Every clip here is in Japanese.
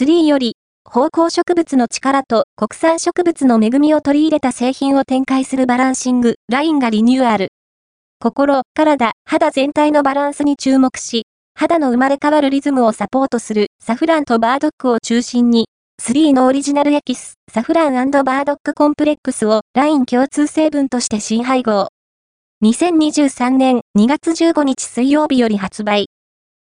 3より、芳香植物の力と国産植物の恵みを取り入れた製品を展開するバランシング、ラインがリニューアル。心、体、肌全体のバランスに注目し、肌の生まれ変わるリズムをサポートするサフランとバードックを中心に、3のオリジナルエキス、サフランバードックコンプレックスをライン共通成分として新配合。2023年2月15日水曜日より発売。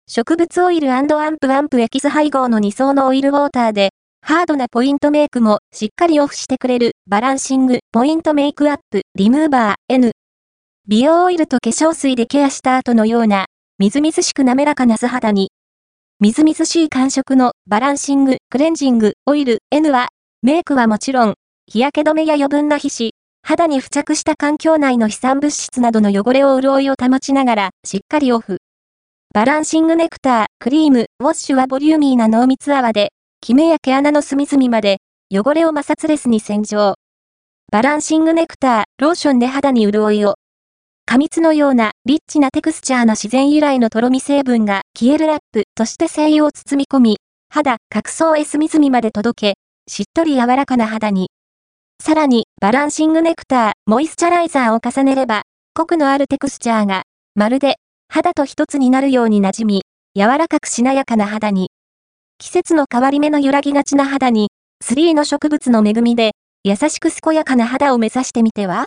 植物オイルアンプアンプエキス配合の2層のオイルウォーターで、ハードなポイントメイクもしっかりオフしてくれるバランシングポイントメイクアップリムーバー N。美容オイルと化粧水でケアした後のようなみずみずしく滑らかな素肌に。みずみずしい感触のバランシングクレンジングオイル N はメイクはもちろん日焼け止めや余分な皮脂、肌に付着した環境内の飛散物質などの汚れを潤いを保ちながらしっかりオフ。バランシングネクター、クリーム、ウォッシュはボリューミーな濃密泡でキメや毛穴の隅々まで、汚れを摩擦レスに洗浄。バランシングネクター、ローションで肌に潤いを。過蜜のようなリッチなテクスチャーの自然由来のとろみ成分が消えるラップとして精油を包み込み、肌、角層へ隅々まで届け、しっとり柔らかな肌に。さらに、バランシングネクター、モイスチャライザーを重ねれば、コクのあるテクスチャーが、まるで、肌と一つになるようになじみ、柔らかくしなやかな肌に。季節の変わり目の揺らぎがちな肌に、スリーの植物の恵みで、優しく健やかな肌を目指してみては？